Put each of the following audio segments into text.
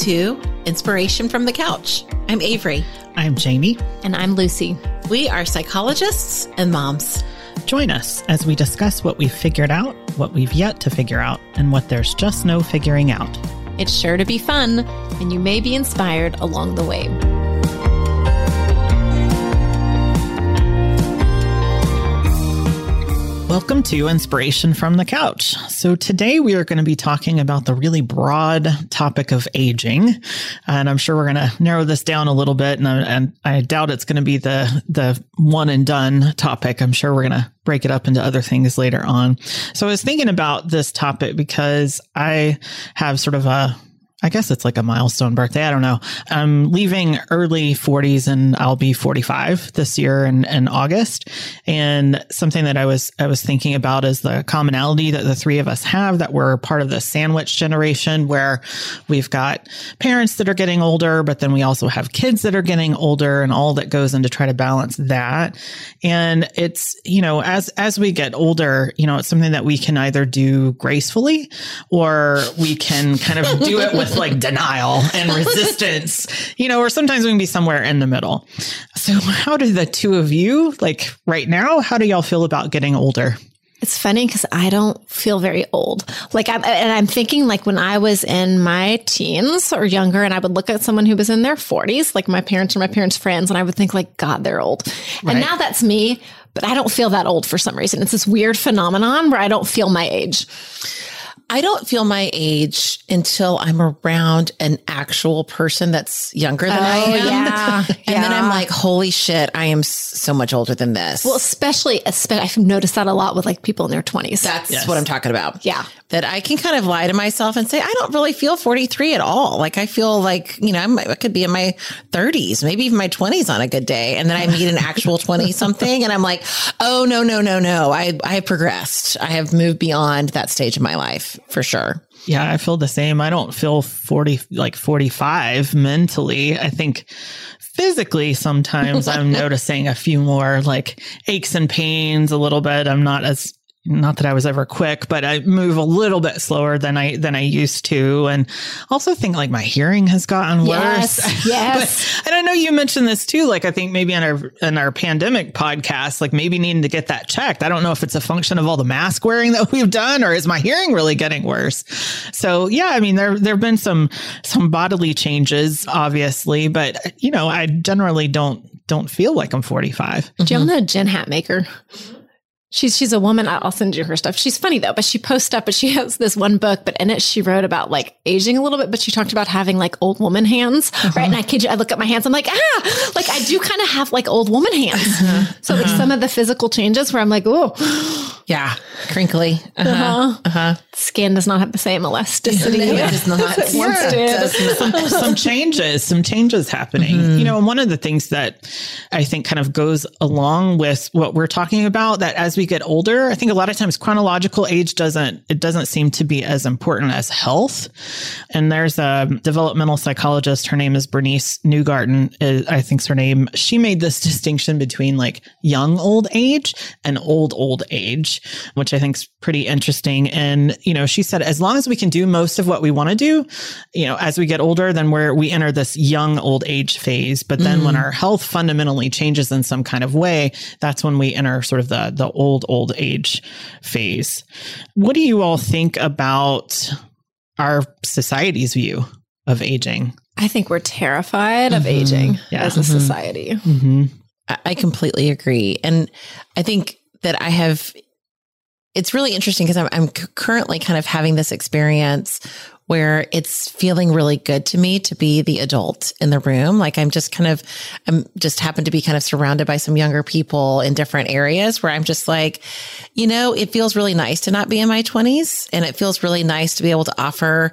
to Inspiration from the Couch. I'm Avery. I'm Jamie. And I'm Lucy. We are psychologists and moms. Join us as we discuss what we've figured out, what we've yet to figure out, and what there's just no figuring out. It's sure to be fun, and you may be inspired along the way. Welcome to Inspiration from the Couch. So, today we are going to be talking about the really broad topic of aging. And I'm sure we're going to narrow this down a little bit. And I, and I doubt it's going to be the, the one and done topic. I'm sure we're going to break it up into other things later on. So, I was thinking about this topic because I have sort of a I guess it's like a milestone birthday. I don't know. I'm leaving early 40s and I'll be 45 this year in, in August. And something that I was I was thinking about is the commonality that the three of us have that we're part of the sandwich generation where we've got parents that are getting older, but then we also have kids that are getting older and all that goes into try to balance that. And it's, you know, as as we get older, you know, it's something that we can either do gracefully or we can kind of do it with with like denial and resistance, you know, or sometimes we can be somewhere in the middle. So, how do the two of you, like right now, how do y'all feel about getting older? It's funny because I don't feel very old. Like I'm, and I'm thinking like when I was in my teens or younger, and I would look at someone who was in their 40s, like my parents or my parents' friends, and I would think like, God, they're old. Right. And now that's me, but I don't feel that old for some reason. It's this weird phenomenon where I don't feel my age. I don't feel my age until I'm around an actual person that's younger than oh, I am. Yeah. and yeah. then I'm like, holy shit, I am so much older than this. Well, especially, especially I've noticed that a lot with like people in their 20s. That's yes. what I'm talking about. Yeah. That I can kind of lie to myself and say, I don't really feel 43 at all. Like I feel like, you know, I'm, I could be in my 30s, maybe even my 20s on a good day. And then I meet an actual 20 something and I'm like, oh, no, no, no, no. I, I have progressed. I have moved beyond that stage of my life for sure. Yeah, I feel the same. I don't feel 40, like 45 mentally. I think physically, sometimes I'm noticing a few more like aches and pains a little bit. I'm not as not that I was ever quick, but I move a little bit slower than I than I used to, and also think like my hearing has gotten yes, worse. Yes, and I know you mentioned this too. Like I think maybe in our in our pandemic podcast, like maybe needing to get that checked. I don't know if it's a function of all the mask wearing that we've done, or is my hearing really getting worse? So yeah, I mean there there have been some some bodily changes, obviously, but you know I generally don't don't feel like I'm 45. Do you know mm-hmm. Jen Hatmaker? She's she's a woman. I'll send you her stuff. She's funny though, but she posts stuff. But she has this one book, but in it she wrote about like aging a little bit. But she talked about having like old woman hands, uh-huh. right? And I kid you, I look at my hands. I'm like, ah, like I do kind of have like old woman hands. Uh-huh. So uh-huh. like some of the physical changes where I'm like, oh, yeah, crinkly. Uh-huh. Uh-huh. uh-huh. Skin does not have the same elasticity. no, it does not. it once did. Some, some, changes, some changes happening. Mm-hmm. You know, and one of the things that I think kind of goes along with what we're talking about that as we get older, I think a lot of times chronological age doesn't, it doesn't seem to be as important as health. And there's a developmental psychologist. Her name is Bernice Neugarten. I think's her name. She made this distinction between like young old age and old old age, which I think is pretty interesting. And, you know, she said, as long as we can do most of what we want to do, you know, as we get older, then we're, we enter this young old age phase. But then mm. when our health fundamentally changes in some kind of way, that's when we enter sort of the, the old old, old age phase. What do you all think about our society's view of aging? I think we're terrified of mm-hmm. aging yeah. as a mm-hmm. society. Mm-hmm. I completely agree. And I think that I have, it's really interesting because I'm, I'm currently kind of having this experience where it's feeling really good to me to be the adult in the room. Like I'm just kind of, I'm just happen to be kind of surrounded by some younger people in different areas where I'm just like, you know, it feels really nice to not be in my 20s and it feels really nice to be able to offer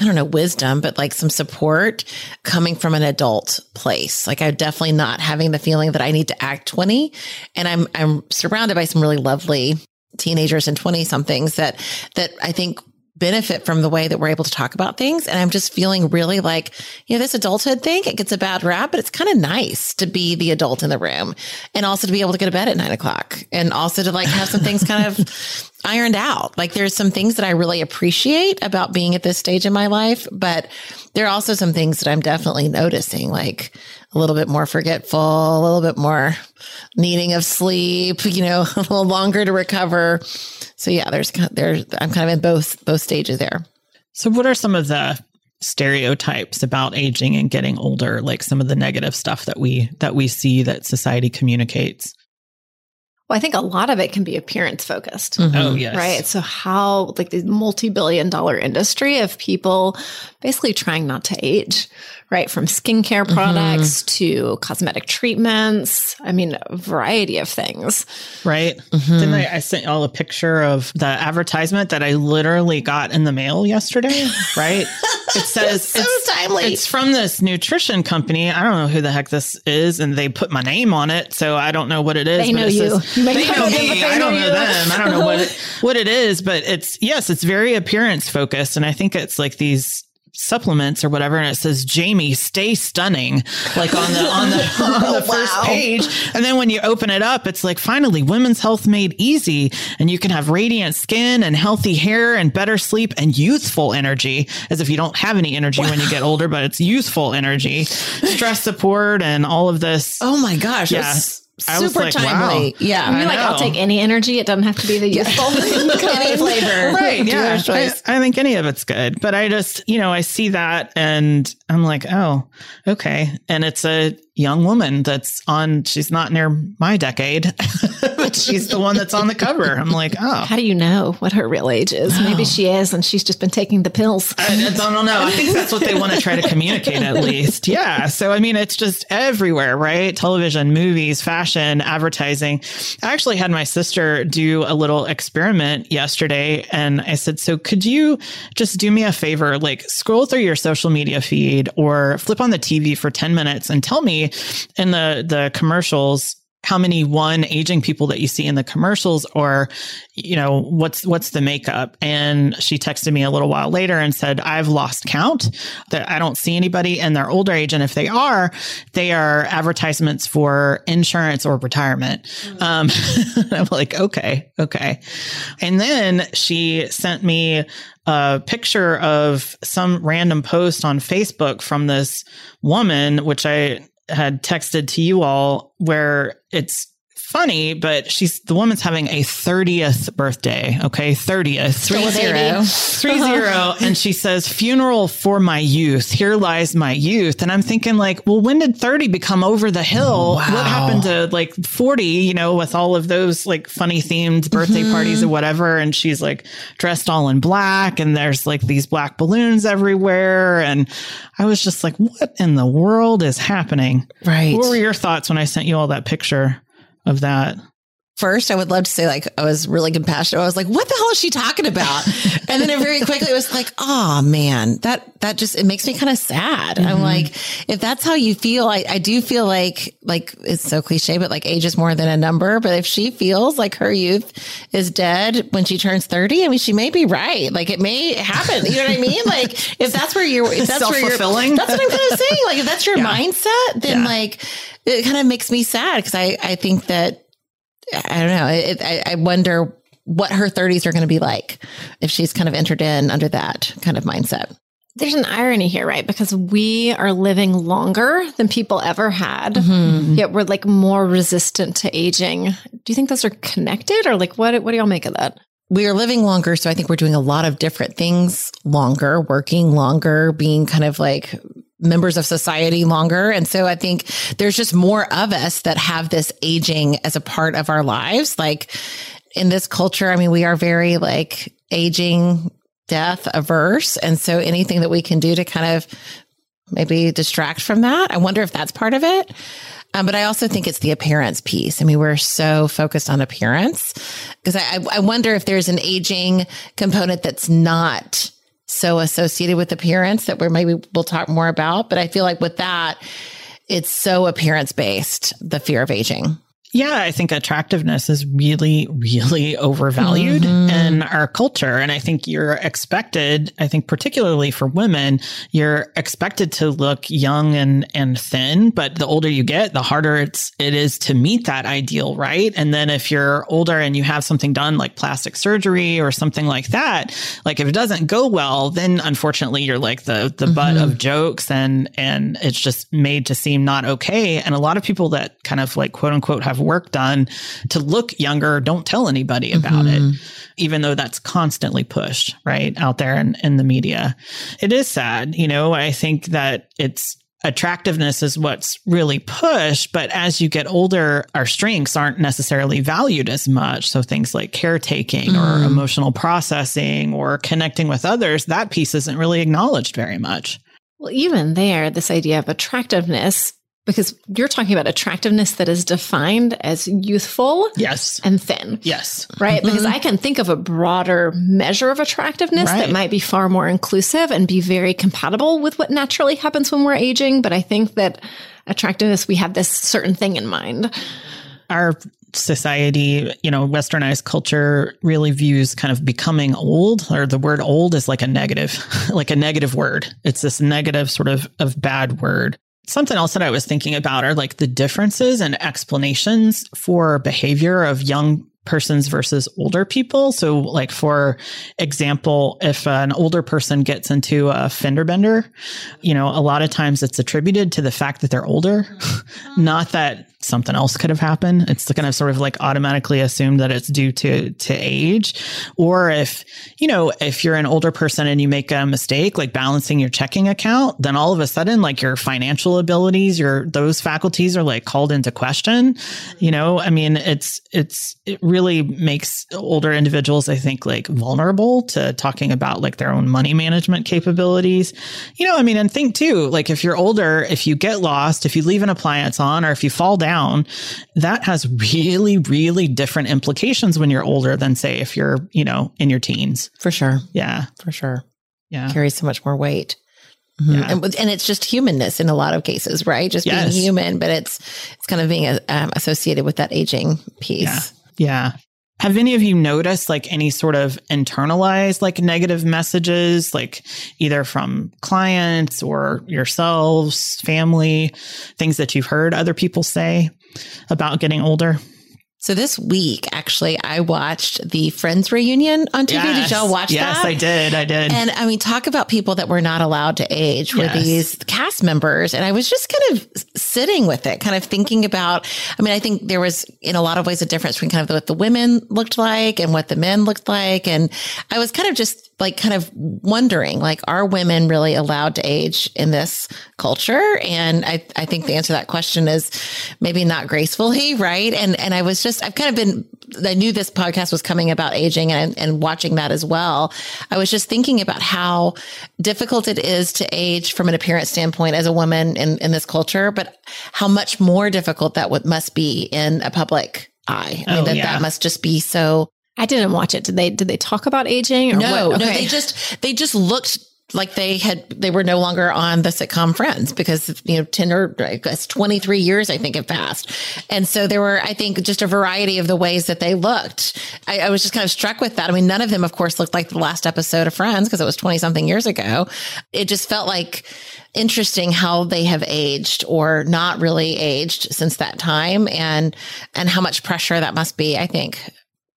I don't know, wisdom, but like some support coming from an adult place. Like I'm definitely not having the feeling that I need to act 20 and I'm, I'm surrounded by some really lovely teenagers and 20 somethings that, that I think benefit from the way that we're able to talk about things. And I'm just feeling really like, you know, this adulthood thing, it gets a bad rap, but it's kind of nice to be the adult in the room and also to be able to go to bed at nine o'clock and also to like have some things kind of ironed out. Like there's some things that I really appreciate about being at this stage in my life, but there are also some things that I'm definitely noticing, like a little bit more forgetful, a little bit more needing of sleep, you know, a little longer to recover. So yeah, there's there's I'm kind of in both both stages there. So what are some of the stereotypes about aging and getting older, like some of the negative stuff that we that we see that society communicates? Well, I think a lot of it can be appearance focused. Mm-hmm. Oh, yes. Right. So, how, like, the multi billion dollar industry of people basically trying not to age, right? From skincare mm-hmm. products mm-hmm. to cosmetic treatments. I mean, a variety of things. Right. Mm-hmm. Didn't I, I sent y'all a picture of the advertisement that I literally got in the mail yesterday? Right. It says so it's timely. It's from this nutrition company. I don't know who the heck this is, and they put my name on it, so I don't know what it is. They know you. Says, you they know me. I don't know, them. I don't know what it, what it is, but it's yes, it's very appearance focused, and I think it's like these supplements or whatever and it says Jamie stay stunning like on the on the, oh, on the first wow. page and then when you open it up it's like finally women's health made easy and you can have radiant skin and healthy hair and better sleep and youthful energy as if you don't have any energy wow. when you get older but it's youthful energy stress support and all of this oh my gosh yeah super like, timely. Wow. Yeah. I like, I'll take any energy. It doesn't have to be the useful any flavor. Right. Yeah. I, I, think any of it's good. But I just, you know, I see that and I'm like, oh, okay. And it's a young woman that's on, she's not near my decade, but she's the one that's on the cover. I'm like, oh. How do you know what her real age is? Oh. Maybe she is, and she's just been taking the pills. I, I don't know. I think that's what they want to try to communicate at least. Yeah. So, I mean, it's just everywhere, right? Television, movies, fashion, advertising. I actually had my sister do a little experiment yesterday, and I said, so could you just do me a favor? Like, scroll through your social media feed or flip on the TV for 10 minutes and tell me in the the commercials how many one aging people that you see in the commercials or you know what's what's the makeup? And she texted me a little while later and said i've lost count. That i don't see anybody in their older age. And if they are they are advertisements for insurance or retirement. Mm-hmm. um, i'm like okay okay. And then she sent me a picture of some random post on facebook from this woman which i had texted to you all where it's funny, but she's the woman's having a 30th birthday. Okay. 30th. Three zero. Three zero. And she says, funeral for my youth. Here lies my youth. And I'm thinking like, well, when did 30 become over the hill? Wow. What happened to like 40, you know, with all of those like funny themed birthday mm-hmm. parties or whatever. And she's like dressed all in black and there's like these black balloons everywhere. And I was just like, what in the world is happening? Right. What were your thoughts when I sent you all that picture? Of that first I would love to say like I was really compassionate. I was like, what the hell is she talking about? and then it very quickly it was like, oh man, that that just it makes me kind of sad. Mm-hmm. I'm like, if that's how you feel, I, I do feel like like it's so cliche, but like age is more than a number. But if she feels like her youth is dead when she turns 30, I mean she may be right. Like it may happen. You know what I mean? Like if that's where you're if that's where you're that's what I'm kind of saying. Like if that's your yeah. mindset, then yeah. like it kind of makes me sad because I, I think that, I don't know, it, I, I wonder what her 30s are going to be like if she's kind of entered in under that kind of mindset. There's an irony here, right? Because we are living longer than people ever had, mm-hmm. yet we're like more resistant to aging. Do you think those are connected or like what, what do y'all make of that? we are living longer. So I think we're doing a lot of different things longer, working longer, being kind of like members of society longer. And so I think there's just more of us that have this aging as a part of our lives. Like in this culture, I mean, we are very like aging, death averse. And so anything that we can do to kind of maybe distract from that, I wonder if that's part of it. Um, but I also think it's the appearance piece. I mean, we're so focused on appearance because I, I wonder if there's an aging component that's not so associated with appearance that we're maybe we'll talk more about. But I feel like with that, it's so appearance based, the fear of aging. Yeah, I think attractiveness is really, really overvalued mm-hmm. in our culture. And I think you're expected, I think particularly for women, you're expected to look young and, and thin, but the older you get, the harder it's, it is to meet that ideal, right? And then if you're older and you have something done like plastic surgery or something like that, like if it doesn't go well, then unfortunately you're like the, the mm-hmm. butt of jokes and, and it's just made to seem not okay. And a lot of people that kind of like quote unquote have work done to look younger, don't tell anybody about mm-hmm. it, even though that's constantly pushed right out there in, in the media. It is sad. You know, I think that it's attractiveness is what's really pushed. But as you get older, our strengths aren't necessarily valued as much. So things like caretaking mm. or emotional processing or connecting with others, that piece isn't really acknowledged very much. Well, even there, this idea of attractiveness because you're talking about attractiveness that is defined as youthful yes and thin yes right mm-hmm. because i can think of a broader measure of attractiveness right. that might be far more inclusive and be very compatible with what naturally happens when we're aging but i think that attractiveness we have this certain thing in mind our society, you know, westernized culture really views kind of becoming old or the word old is like a negative, like a negative word. It's this negative sort of of bad word. Something else that I was thinking about are like the differences and explanations for behavior of young persons versus older people. So, like, for example, if an older person gets into a fender bender, you know, a lot of times it's attributed to the fact that they're older, mm-hmm. not that something else could have happened. It's kind of sort of like automatically assumed that it's due to to age. Or if, you know, if you're an older person and you make a mistake like balancing your checking account, then all of a sudden like your financial abilities, your those faculties are like called into question. You know, I mean, it's it's it really makes older individuals I think like vulnerable to talking about like their own money management capabilities. You know, I mean, and think too, like if you're older, if you get lost, if you leave an appliance on or if you fall down that has really, really different implications when you're older than say if you're, you know, in your teens. For sure. Yeah. For sure. Yeah. Carries so much more weight. Mm-hmm. Yeah. And, and, it's just humanness in a lot of cases, right? Just yes. being human, but it's it's kind of being um, associated with that aging piece. Yeah. Yeah. Have any of you noticed like any sort of internalized like negative messages, like either from clients or yourselves, family, things that you've heard other people say about getting older? So this week, actually, I watched the Friends reunion on TV. Yes. Did y'all watch yes, that? Yes, I did. I did. And I mean, talk about people that were not allowed to age were yes. these cast members. And I was just kind of sitting with it, kind of thinking about, I mean, I think there was in a lot of ways a difference between kind of what the women looked like and what the men looked like. And I was kind of just like kind of wondering, like, are women really allowed to age in this culture? And I, I think the answer to that question is maybe not gracefully, right? And and I was just I've kind of been I knew this podcast was coming about aging and and watching that as well. I was just thinking about how difficult it is to age from an appearance standpoint as a woman in, in this culture, but how much more difficult that would, must be in a public eye. I mean, oh, that, yeah. that must just be so I didn't watch it. Did they did they talk about aging? Or no, okay. no. They just they just looked like they had they were no longer on the sitcom Friends because you know ten or I guess twenty three years I think it passed, and so there were I think just a variety of the ways that they looked. I, I was just kind of struck with that. I mean, none of them, of course, looked like the last episode of Friends because it was twenty something years ago. It just felt like interesting how they have aged or not really aged since that time, and and how much pressure that must be. I think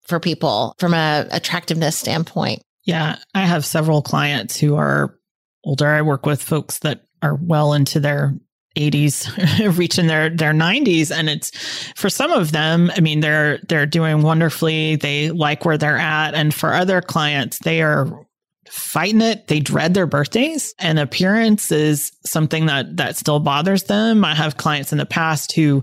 for people from a attractiveness standpoint. Yeah, I have several clients who are older. I work with folks that are well into their 80s reaching their their 90s and it's for some of them i mean they're they're doing wonderfully. They like where they're at. And for other clients they are fighting it. They dread their birthdays and appearance is something that that still bothers them. I have clients in the past who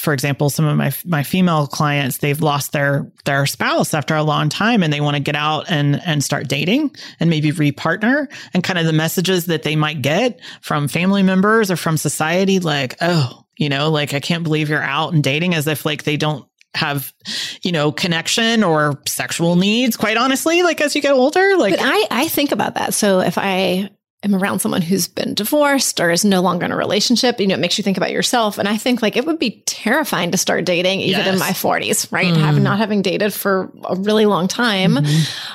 for example, some of my my female clients, they've lost their their spouse after a long time and they want to get out and and start dating and maybe repartner and kind of the messages that they might get from family members or from society like, "Oh, you know, like I can't believe you're out and dating as if like they don't have you know connection or sexual needs quite honestly like as you get older like but i i think about that so if i am around someone who's been divorced or is no longer in a relationship, you know, it makes you think about yourself. And I think like it would be terrifying to start dating even Yes. in my 40s, right? Having not having dated for a really long time,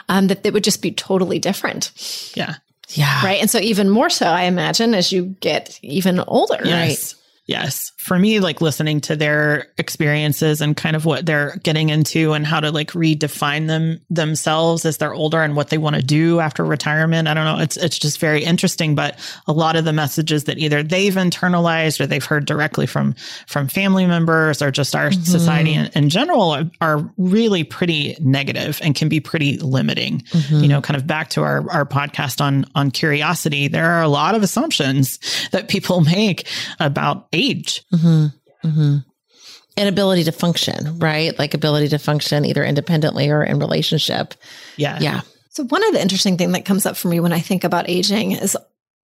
um, that it would just be totally different, Yeah. Yeah. right? And so even more so, I imagine, as you get even older, Yes. Yes. For me, like listening to their experiences and kind of what they're getting into and how to like redefine them themselves as they're older and what they want to do after retirement. I don't know. It's it's just very interesting. But a lot of the messages that either they've internalized or they've heard directly from from family members or just our mm-hmm. society in, in general are, are really pretty negative and can be pretty limiting. Mm-hmm. You know, kind of back to our our podcast on on curiosity, there are a lot of assumptions that people make about age. Mm-hmm. mm inability to function, right? Like ability to function either independently or in relationship. Yeah. Yeah. So one of the interesting thing that comes up for me when I think about aging is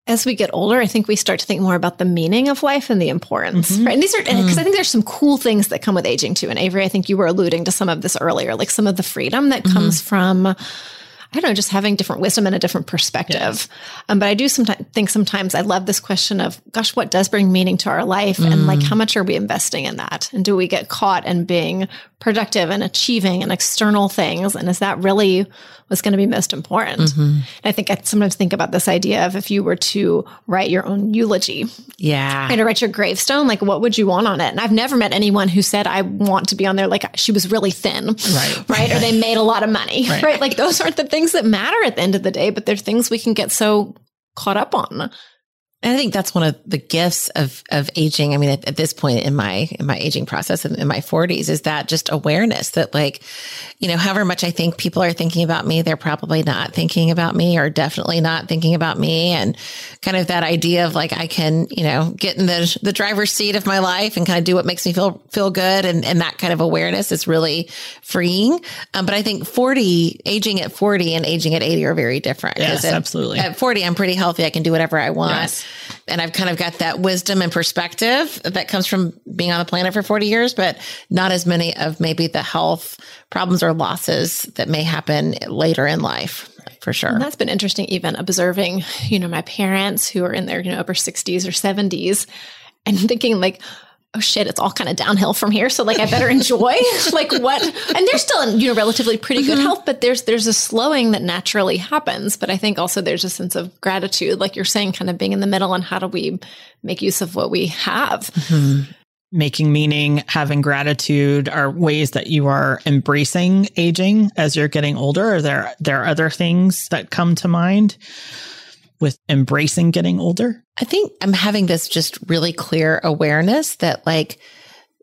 as we get older, I think we start to think more about the meaning of life and the importance, right? And these are because I think there's some cool things that come with aging too. And Avery, I think you were alluding to some of this earlier, like some of the freedom that comes from. I don't know, just having different wisdom and a different perspective. Um, but I do sometimes think sometimes I love this question of, gosh, what does bring meaning to our life? And like, how much are we investing in that? And do we get caught in being productive and achieving and external things? And is that really what's going to be most important? Mm-hmm. And I think I sometimes think about this idea of if you were to write your own eulogy, Yeah. and to write your gravestone, like what would you want on it? And I've never met anyone who said, I want to be on there like she was really thin. Right. Right. Or they made a lot of money. Right. Like those aren't the things that matter at the end of the day, but they're things we can get so caught up on. And I think that's one of the gifts of of aging. I mean, at, at this point in my in my aging process in, in my 40s, is that just awareness that, like, you know, however much I think people are thinking about me, they're probably not thinking about me, or definitely not thinking about me, and kind of that idea of like I can, you know, get in the the driver's seat of my life and kind of do what makes me feel feel good, and and that kind of awareness is really freeing. Um, but I think 40 aging at 40 and aging at 80 are very different. Yes, at- absolutely. At 40, I'm pretty healthy. I can do whatever I want. Yes. And I've kind of got that wisdom and perspective that comes from being on the planet for 40 years, but not as many of maybe the health problems or losses that may happen later in life for sure. And that's been interesting, even observing, you know, my parents who are in their, you know, upper 60s or 70s and thinking like, oh shit, it's all kind of downhill from here. So like I better enjoy like what and they're still in, you know, relatively pretty good mm-hmm. health, but there's there's a slowing that naturally happens. But I think also there's a sense of gratitude, like you're saying, kind of being in the middle and how do we make use of what we have. Mm-hmm. Making meaning, having gratitude are ways that you are embracing aging as you're getting older. Are there there are other things that come to mind with embracing getting older? I think I'm having this just really clear awareness that like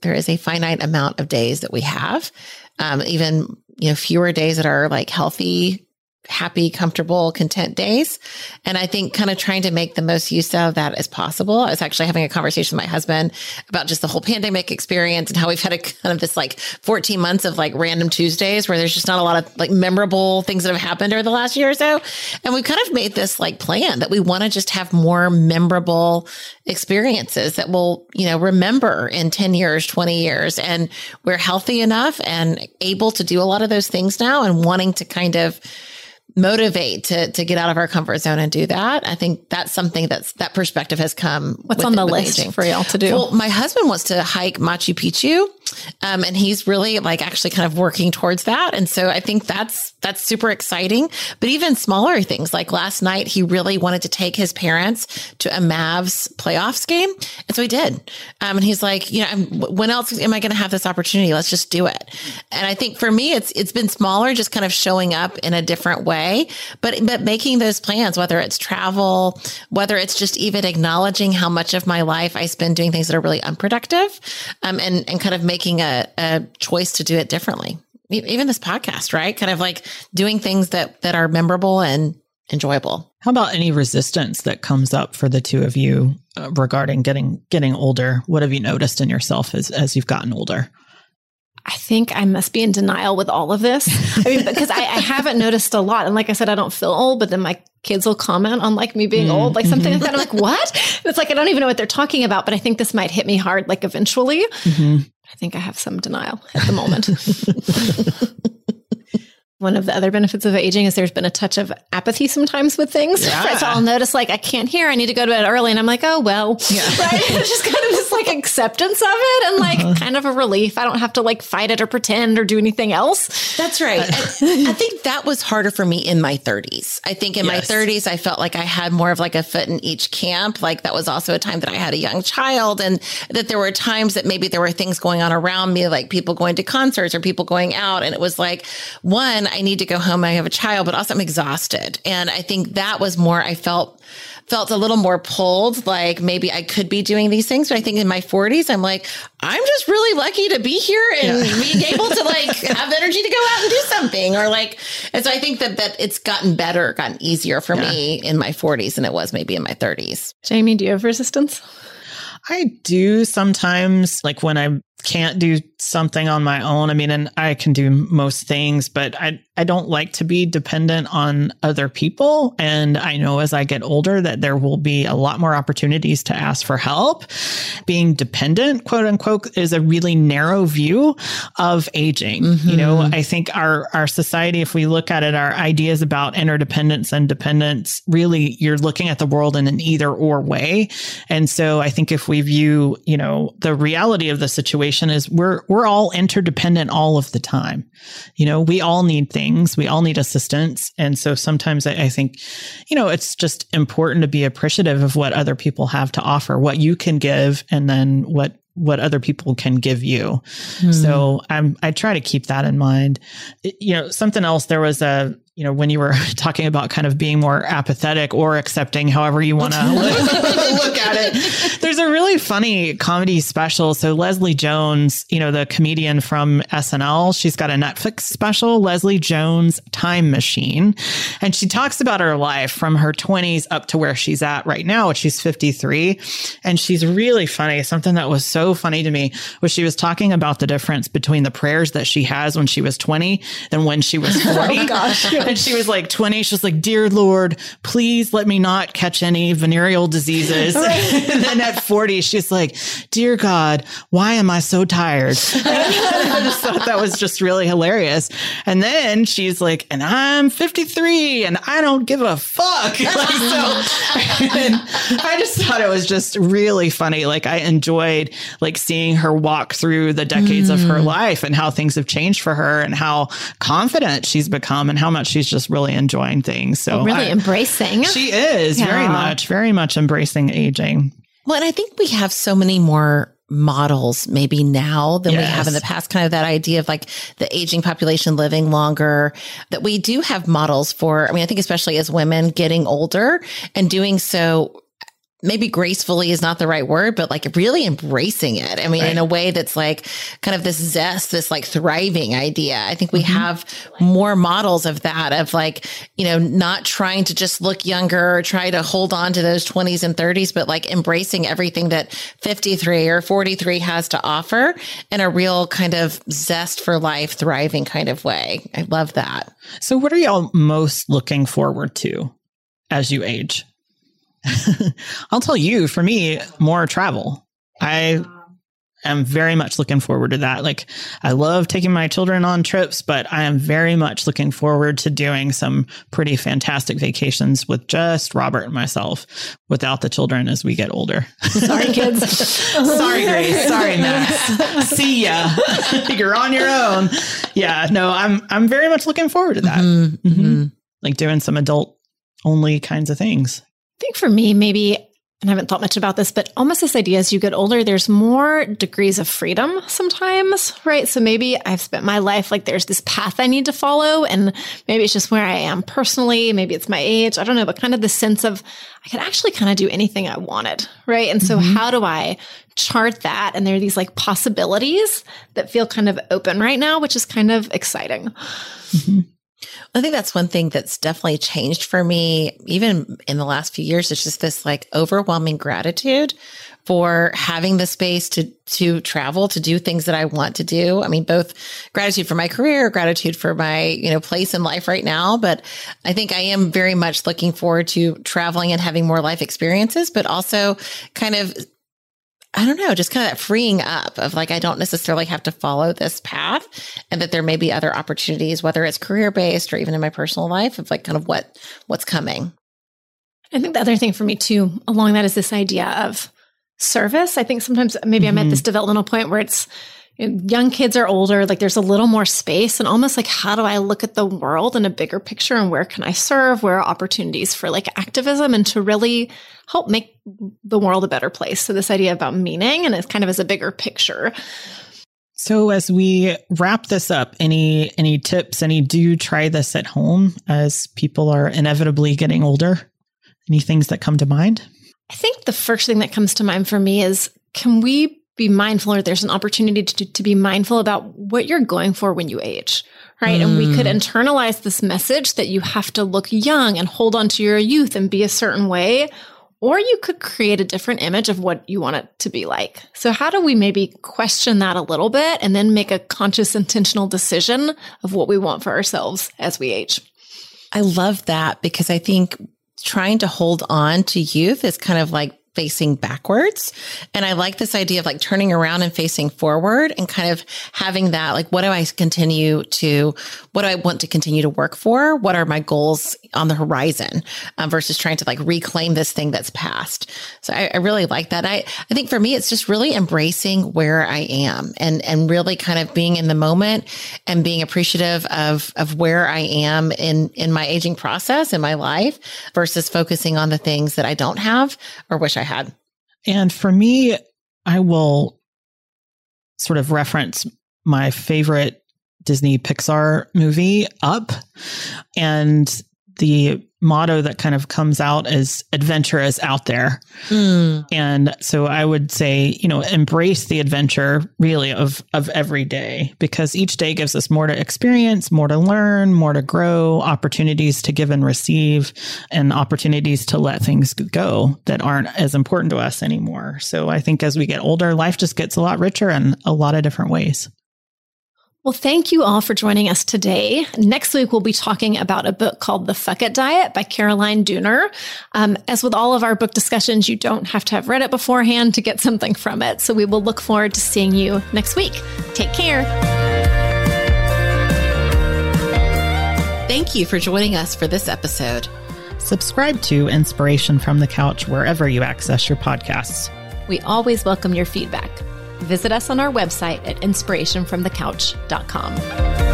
there is a finite amount of days that we have. Um, even, you know, fewer days that are like healthy, happy, comfortable, content days. And I think kind of trying to make the most use of that as possible. I was actually having a conversation with my husband about just the whole pandemic experience and how we've had a kind of this like 14 months of like random Tuesdays where there's just not a lot of like memorable things that have happened over the last year or so. And we've kind of made this like plan that we want to just have more memorable experiences that we'll, you know, remember in 10 years, 20 years. And we're healthy enough and able to do a lot of those things now and wanting to kind of motivate to to get out of our comfort zone and do that. I think that's something that's that perspective has come. What's on the list aging. for y'all to do? Well, my husband wants to hike Machu Picchu, um, and he's really like actually kind of working towards that. And so I think that's that's super exciting. But even smaller things like last night, he really wanted to take his parents to a Mavs playoffs game, and so he did. Um, and he's like, you know, when else am I going to have this opportunity? Let's just do it. And I think for me, it's it's been smaller, just kind of showing up in a different way, but but making those plans, whether it's travel, whether it's just even acknowledging how much of my life I spend doing things that are really unproductive, um, and and kind of making a, a choice to do it differently. Even this podcast, right? Kind of like doing things that that are memorable and enjoyable. How about any resistance that comes up for the two of you uh, regarding getting getting older? What have you noticed in yourself as as you've gotten older? I think I must be in denial with all of this. I mean, because I, I haven't noticed a lot. And like I said, I don't feel old, but then my kids will comment on like me being Mm, old, like something mm-hmm. like that. I'm like, what? And it's like, I don't even know what they're talking about, but I think this might hit me hard, like eventually. Mhm. I think I have some denial at the moment. one of the other benefits of aging is there's been a touch of apathy sometimes with things. Yeah. Right? So I'll notice like I can't hear, I need to go to bed early. And I'm like, oh, well, Yeah. right. It's just kind of this like acceptance of it and like Uh-huh. kind of a relief. I don't have to like fight it or pretend or do anything else. That's right. I, I think that was harder for me in my 30s. I think in Yes. my 30s, I felt like I had more of like a foot in each camp. Like that was also a time that I had a young child and that there were times that maybe there were things going on around me, like people going to concerts or people going out. And it was like, one, I need to go home. I have a child, but also I'm exhausted. And I think that was more, I felt felt a little more pulled like maybe I could be doing these things but I think in my 40s I'm like I'm just really lucky to be here and being able to like have energy to go out and do something or like and so I think that that it's gotten better gotten easier for me in my 40s than it was maybe in my 30s Jamie, do you have resistance? I do sometimes, like when I can't do something on my own. I mean, and I can do most things, but I, I don't like to be dependent on other people. And I know as I get older that there will be a lot more opportunities to ask for help. Being dependent, quote unquote, is a really narrow view of aging. You know, mm-hmm. I think our, our society, if we look at it, our ideas about interdependence and dependence, really you're looking at the world in an either or way. And so I think if we view, you know, the reality of the situation is we're we're all interdependent all of the time. You know, we all need things, we all need assistance. And so sometimes I, I think, you know, it's just important to be appreciative of what other people have to offer, what you can give, and then what what other people can give you. Hmm. So I'm I try to keep that in mind. You know, something else there was a you know, when you were talking about kind of being more apathetic or accepting, however you want to look at it, really funny comedy special. So Leslie Jones, you know, the comedian from SNL, she's got a Netflix special, Leslie Jones Time Machine. And she talks about her life from her 20s up to where she's at right now, which she's 53. And she's really funny. Something that was so funny to me was she was talking about the difference between the prayers that she has when she was 20 and when she was 40. oh gosh. And she was like 20. She was like, Dear Lord, please let me not catch any venereal diseases. and then at 40, she's like, Dear God, why am I so tired? I just thought that was just really hilarious. And then she's like, and I'm 53 and I don't give a fuck. Like, so, I just thought it was just really funny. Like I enjoyed like seeing her walk through the decades of her mm. life and how things have changed for her and how confident she's become and how much she's just really enjoying things. So Really I- embracing. she is very much, very much embracing aging. Well, and I think we have so many more models maybe now than we have in the past, kind of that idea of like the aging population living longer, that we do have models for. I mean, I think especially as women getting older and doing so maybe gracefully is not the right word, but like really embracing it. I mean, in a way that's like kind of this zest, this like thriving idea. I think we mm-hmm. have more models of that, of like, you know, not trying to just look younger or try to hold on to those 20s and 30s, but like embracing everything that 53 or 43 has to offer in a real kind of zest for life, thriving kind of way. I love that. So, what are y'all most looking forward to as you age? I'll tell you, for me, more travel. I am very much looking forward to that. Like, I love taking my children on trips, but I am very much looking forward to doing some pretty fantastic vacations with just Robert and myself without the children as we get older. Sorry, kids. Sorry, Grace. Sorry, Max. See ya. You're on your own. Yeah, no, I'm I'm very much looking forward to that. Mhm. Like doing some adult only kinds of things. I think for me, maybe, and I haven't thought much about this, but almost this idea as you get older, there's more degrees of freedom sometimes, right? So maybe I've spent my life like there's this path I need to follow, and maybe it's just where I am personally. Maybe it's my age. I don't know, but kind of the sense of I could actually kind of do anything I wanted, right? And so mm-hmm. how do I chart that? And there are these like possibilities that feel kind of open right now, which is kind of exciting. Mm-hmm. I think that's one thing that's definitely changed for me, even in the last few years. It's just this like overwhelming gratitude for having the space to to travel, to do things that I want to do. I mean, both gratitude for my career, gratitude for my, you know, place in life right now. But I think I am very much looking forward to traveling and having more life experiences, but also kind of I don't know, just kind of that freeing up of like, I don't necessarily have to follow this path and that there may be other opportunities, whether it's career based or even in my personal life of like kind of what, what's coming. I think the other thing for me too, along that is this idea of service. I think sometimes maybe mm-hmm. I'm at this developmental point where it's, young kids are older, like there's a little more space and almost like how do I look at the world in a bigger picture and where can I serve? Where are opportunities for like activism and to really help make the world a better place? So this idea about meaning and it's kind of as a bigger picture. So as we wrap this up, any any tips, any do you try this at home as people are inevitably getting older? Any things that come to mind? I think the first thing that comes to mind for me is can we be mindful or there's an opportunity to, to be mindful about what you're going for when you age right mm. and we could mm. internalize this message that you have to look young and hold on to your youth and be a certain way or you could create a different image of what you want it to be like. So how do we maybe question that a little bit and then make a conscious intentional decision of what we want for ourselves as we age? I love that because I think trying to hold on to youth is kind of like facing backwards. And I like this idea of like turning around and facing forward and kind of having that, like, what do I continue to, what do I want to continue to work for? What are my goals on the horizon um, versus trying to like reclaim this thing that's past? So I, I really like that. I, I think for me, it's just really embracing where I am and, and really kind of being in the moment and being appreciative of, of where I am in, in my aging process in my life versus focusing on the things that I don't have or wish I I had. And for me, I will sort of reference my favorite Disney Pixar movie, Up. And the motto that kind of comes out is adventure is out there. Mm. And so I would say, you know, embrace the adventure really of of every day because each day gives us more to experience, more to learn, more to grow, opportunities to give and receive and opportunities to let things go that aren't as important to us anymore. So I think as we get older, life just gets a lot richer in a lot of different ways. Well, thank you all for joining us today. Next week, we'll be talking about a book called The Fuck It Diet by Caroline Dooner. Um, as with all of our book discussions, you don't have to have read it beforehand to get something from it. So we will look forward to seeing you next week. Take care. Thank you for joining us for this episode. Subscribe to Inspiration from the Couch wherever you access your podcasts. We always welcome your feedback visit us on our website at inspirationfromthecouch.com.